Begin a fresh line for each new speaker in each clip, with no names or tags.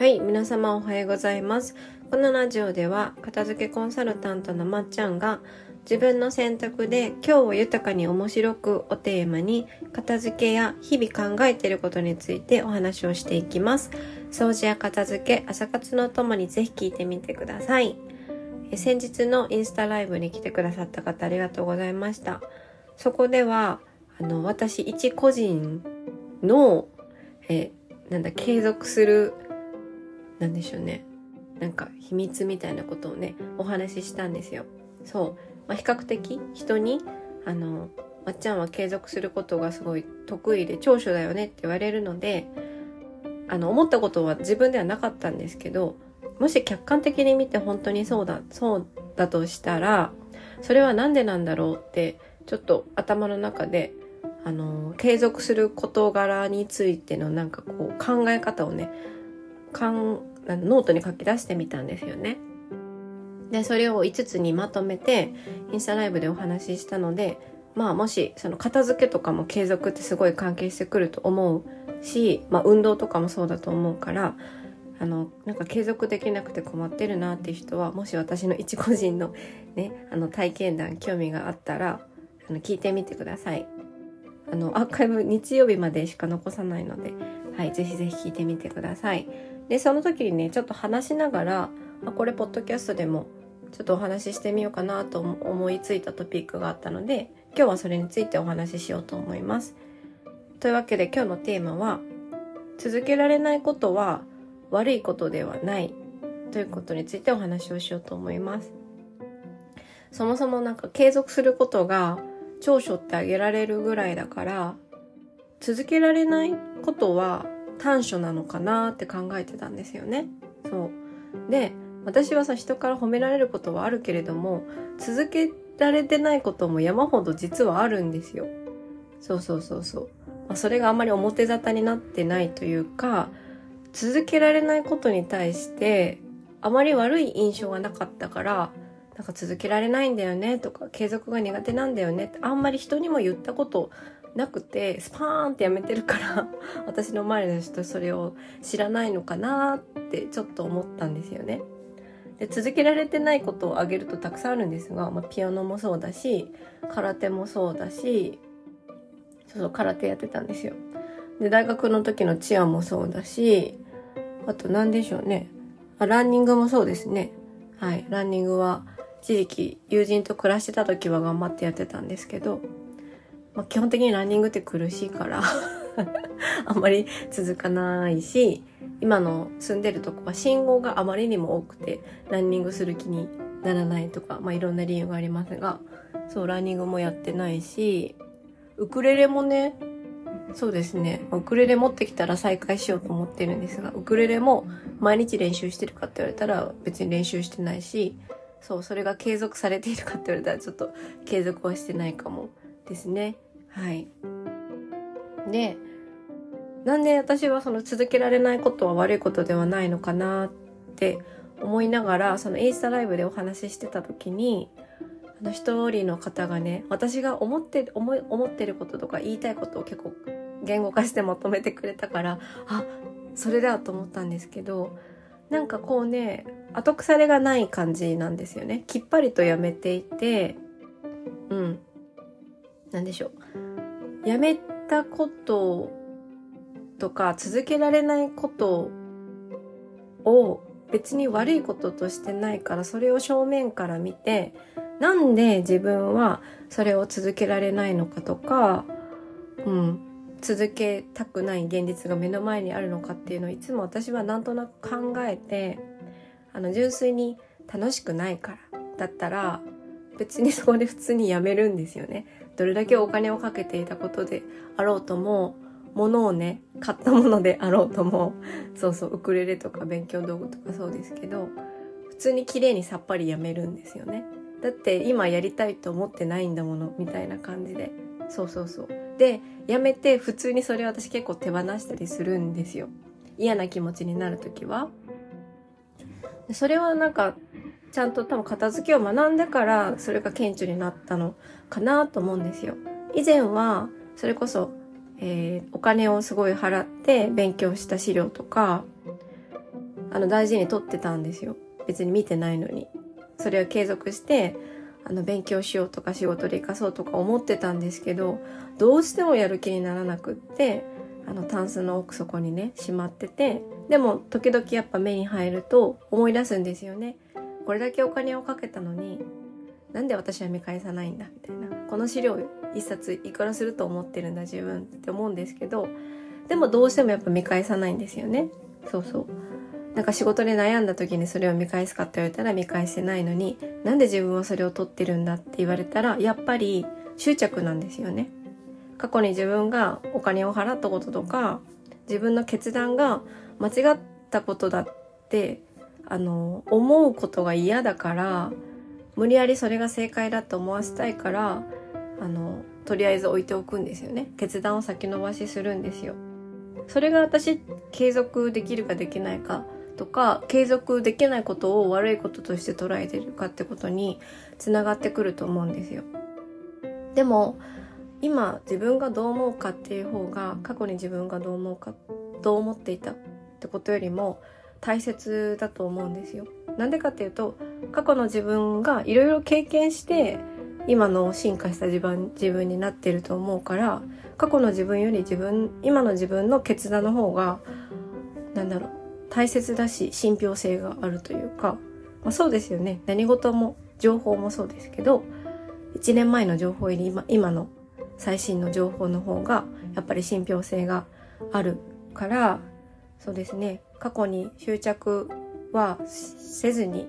はい皆様おはようございます。このラジオでは片付けコンサルタントのまっちゃんが自分の選択で今日を豊かに面白くをテーマに片付けや日々考えていることについてお話をしていきます。掃除や片付け朝活のともにぜひ聞いてみてください。先日のインスタライブに来てくださった方ありがとうございました。そこではあの私一個人のえなんだ継続するなんでしょうね。なんか秘密みたいなことをねお話ししたんですよ。そう、まあ、比較的人にあのまっちゃんは継続することがすごい得意で長所だよねって言われるのであの思ったことは自分ではなかったんですけどもし客観的に見て本当にそうだそうだとしたらそれは何でなんだろうってちょっと頭の中であの継続する事柄についてのなんかこう考え方をねかんノートに書き出してみたんですよね。で、それを5つにまとめて、インスタライブでお話ししたので、まあもし、その片付けとかも継続ってすごい関係してくると思うし、まあ運動とかもそうだと思うから、あの、なんか継続できなくて困ってるなっていう人は、もし私の一個人のね、あの体験談、興味があったら、あの聞いてみてください。あの、アーカイブ日曜日までしか残さないので、はい、ぜひぜひ聞いてみてください。でその時にねちょっと話しながらあこれポッドキャストでもちょっとお話ししてみようかなと思いついたトピックがあったので今日はそれについてお話ししようと思います。というわけで今日のテーマは続けられないことは悪いことではないということについてお話をしようと思います。そもそもなんか継続することが長所ってあげられるぐらいだから続けられないことは短所なのかなって考えてたんですよね。そう。で、私はさ、人から褒められることはあるけれども、続けられてないことも山ほど実はあるんですよ。そうそうそうそう。まあ、それがあんまり表沙汰になってないというか、続けられないことに対して、あまり悪い印象がなかったから、なんか続けられないんだよねとか、継続が苦手なんだよねってあんまり人にも言ったことなくてスパーンってやめてるから 私の周りの人それを知らないのかなってちょっと思ったんですよね。で続けられてないことを挙げるとたくさんあるんですが、まあ、ピアノもそうだし空手もそうだしそうそう空手やってたんですよ。で大学の時のチアもそうだしあと何でしょうねあランニングもそうですねはいランニングは一時期友人と暮らしてた時は頑張ってやってたんですけどまあ、基本的にランニングって苦しいから あんまり続かないし今の住んでるとこは信号があまりにも多くてランニングする気にならないとか、まあ、いろんな理由がありますがそうランニングもやってないしウクレレもねそうですね。ウクレレ持ってきたら再開しようと思ってるんですがウクレレも毎日練習してるかって言われたら別に練習してないしそうそれが継続されているかって言われたらちょっと継続はしてないかも。ですね。はい。で、なんで私はその続けられないことは悪いことではないのかなって思いながら、そのインスタライブでお話ししてた時に、あの一人の方がね、私が思って思い、思ってることとか言いたいことを結構言語化してまとめてくれたから、あ、それだと思ったんですけど、なんかこうね、後腐れがない感じなんですよね。きっぱりとやめていて、うん。何でしょう。やめたこととか続けられないことを別に悪いこととしてないからそれを正面から見てなんで自分はそれを続けられないのかとか、うん、続けたくない現実が目の前にあるのかっていうのをいつも私はなんとなく考えてあの純粋に楽しくないからだったら別にそこで普通にやめるんですよね。どれだけお金をかけていたことであろうとも、物をね、買ったものであろうとも、そうそう、ウクレレとか勉強道具とかそうですけど、普通に綺麗にさっぱりやめるんですよね。だって今やりたいと思ってないんだもの、みたいな感じで。そうそうそう。で、やめて普通にそれ私結構手放したりするんですよ。嫌な気持ちになるときは。それはなんかちゃんと多分片付けを学んでからそれが顕著になったのかなと思うんですよ。以前はそれこそ、えー、お金をすごい払って勉強した資料とかあの大事にとってたんですよ。別に見てないのに。それを継続してあの勉強しようとか仕事で生かそうとか思ってたんですけどどうしてもやる気にならなくってあのタンスの奥底にねしまっててでも時々やっぱ目に入ると思い出すんですよね。これだけお金をかけたのになんで私は見返さないんだみたいな。この資料一冊いくらすると思ってるんだ自分って思うんですけどでもどうしてもやっぱ見返さないんですよね。そうそう。なんか仕事で悩んだ時にそれを見返すかって言われたら見返せないのになんで自分はそれを取ってるんだって言われたらやっぱり執着なんですよね。過去に自分がお金を払ったこととか自分の決断が間違ったことだってあの思うことが嫌だから無理やりそれが正解だと思わせたいからあのとりあえず置いておくんですよね。決断を先延ばしするんですよ。それが私継続できるかできないかとか継続できないことを悪いこととして捉えてるかってことにつながってくると思うんですよ。でも今自分がどう思うかっていう方が過去に自分がどう思うかどう思っていたってことよりも大切だと思うんですよ。なんでかっていうと過去の自分がいろいろ経験して今の進化した自分自分になってると思うから過去の自分より自分今の自分の決断の方がなんだろう大切だし信憑性があるというか、まあ、そうですよね。何事も情報もそうですけど1年前の情報より今今の最新の情報の方がやっぱり信憑性があるからそうですね過去に執着はせずに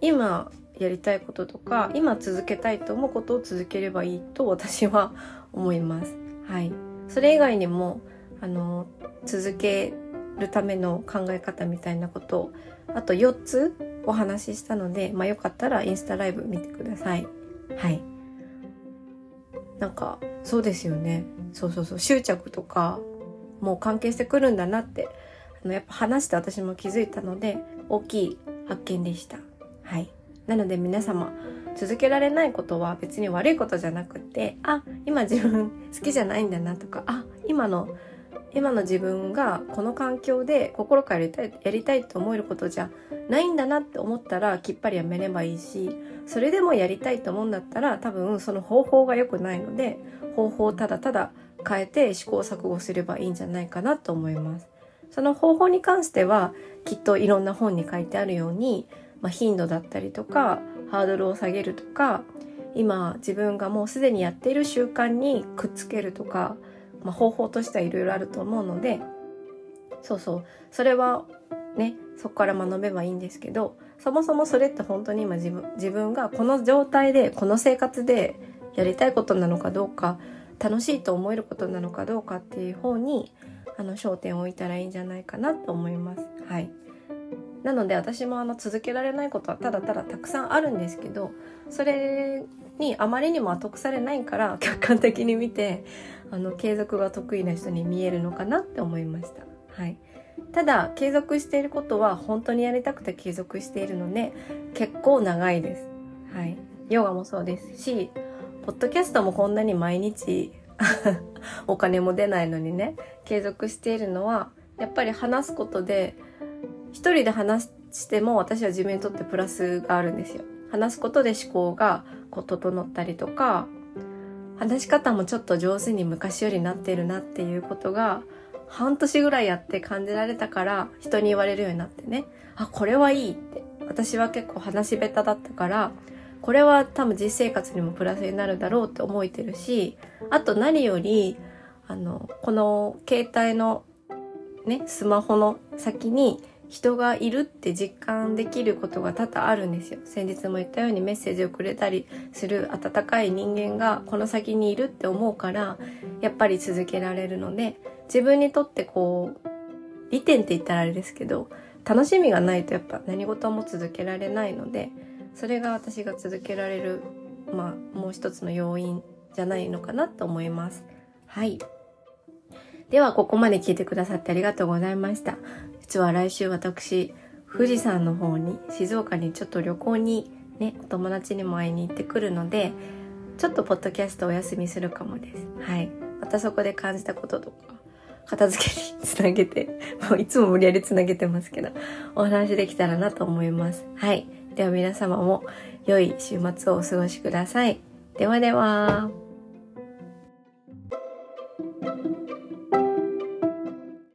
今やりたいこととか今続けたいと思うことを続ければいいと私は思います。はい、それ以外にもあの続けるための考え方みたいなことあと4つお話ししたので、まあ、よかったらインスタライブ見てください。はい。なんかそうですよね。そうそうそう執着とかもう関係してくるんだなってのやっぱ話して私も気づいたので大きい発見でした。はい。なので皆様、続けられないことは別に悪いことじゃなくて、あ、今自分 好きじゃないんだなとか、あ、今の、今の自分がこの環境で心からやりたい、やりたいと思えることじゃないんだなって思ったらきっぱりやめればいいし、それでもやりたいと思うんだったら多分その方法が良くないので、方法をただただ変えて試行錯誤すればいいんじゃないかなと思います。その方法に関してはきっといろんな本に書いてあるようにまあ、頻度だったりとかハードルを下げるとか今自分がもうすでにやっている習慣にくっつけるとか、まあ、方法としてはいろいろあると思うのでそうそう。それはねそこから学べばいいんですけどそもそもそれって本当に今自分自分がこの状態でこの生活でやりたいことなのかどうか楽しいと思えることなのかどうかっていう方にあの焦点を置いたらいいんじゃないかなと思います。はい。なので私もあの続けられないことはただただたくさんあるんですけどそれにあまりにも後腐れないから 客観的に見てあの継続が得意な人に見えるのかなって思いました。はい、ただ継続していることは本当にやりたくて継続しているので結構長いです。はい、ヨガもそうですしポッドキャストもこんなに毎日お金も出ないのにね継続しているのはやっぱり話すことで一人で話しても私は自分にとってプラスがあるんですよ。話すことで思考がこう整ったりとか、話し方もちょっと上手に昔よりなってるなっていうことが半年ぐらいやって感じられたから人に言われるようになってね。あ、これはいいって。私は結構話し下手だったから、これは多分実生活にもプラスになるだろうって思えてるし、あと何より、あの、この携帯のね、スマホの先に人がいるって実感できることが多々あるんですよ。先日も言ったようにメッセージをくれたりする温かい人間がこの先にいるって思うからやっぱり続けられるので自分にとってこう利点って言ったらあれですけど楽しみがないとやっぱ何事も続けられないのでそれが私が続けられるまあもう一つの要因じゃないのかなと思います。はい。では、ここまで聞いてくださってありがとうございました。実は来週私、富士山の方に、静岡にちょっと旅行にね、お友達にも会いに行ってくるので、ちょっとポッドキャストお休みするかもです。はい。またそこで感じたこととか、片付けにつなげて、も ういつも無理やりつなげてますけど、お話できたらなと思います。はい。では皆様も良い週末をお過ごしください。ではでは。